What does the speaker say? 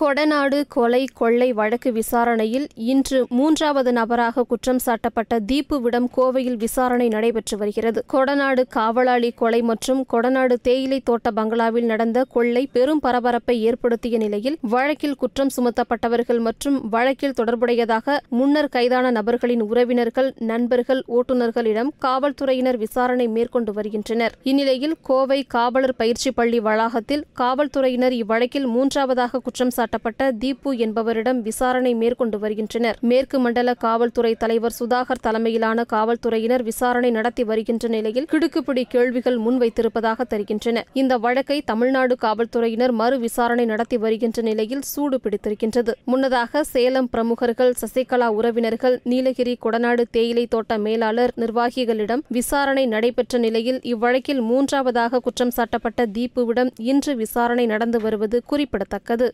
கொடநாடு கொலை கொள்ளை வழக்கு விசாரணையில் இன்று மூன்றாவது நபராக குற்றம் சாட்டப்பட்ட தீப்புவிடம் கோவையில் விசாரணை நடைபெற்று வருகிறது. கொடநாடு காவலாளி கொலை மற்றும் கொடநாடு தேயிலை தோட்ட பங்களாவில் நடந்த கொள்ளை பெரும் பரபரப்பை ஏற்படுத்திய நிலையில் வழக்கில் குற்றம் சுமத்தப்பட்டவர்கள் மற்றும் வழக்கில் தொடர்புடையதாக முன்னர் கைதான நபர்களின் உறவினர்கள் நண்பர்கள் ஓட்டுநர்களிடம் காவல்துறையினர் விசாரணை மேற்கொண்டு வருகின்றனர். இந்நிலையில் கோவை காவலர் பயிற்சி பள்ளி வளாகத்தில் காவல்துறையினர் இவ்வழக்கில் மூன்றாவதாக குற்றம் சாட்டப்பட்ட தீப்பு என்பவரிடம் விசாரணை மேற்கொண்டு வருகின்றனர். மேற்கு மண்டல காவல்துறை தலைவர் சுதாகர் தலைமையிலான காவல்துறையினர் விசாரணை நடத்தி வருகின்ற நிலையில் கிடுக்குப்பிடி கேள்விகள் முன்வைத்திருப்பதாக தெரிகின்றன. இந்த வழக்கை தமிழ்நாடு காவல்துறையினர் மறு விசாரணை நடத்தி வருகின்ற நிலையில் சூடு பிடித்திருக்கின்றது. முன்னதாக சேலம் பிரமுகர்கள் சசிகலா உறவினர்கள் நீலகிரி கொடநாடு தேயிலை தோட்ட மேலாளர் நிர்வாகிகளிடம் விசாரணை நடைபெற்ற நிலையில் இவ்வழக்கில் மூன்றாவதாக குற்றம் சாட்டப்பட்ட தீப்புவிடம் இன்று விசாரணை நடந்து வருவது குறிப்பிடத்தக்கது.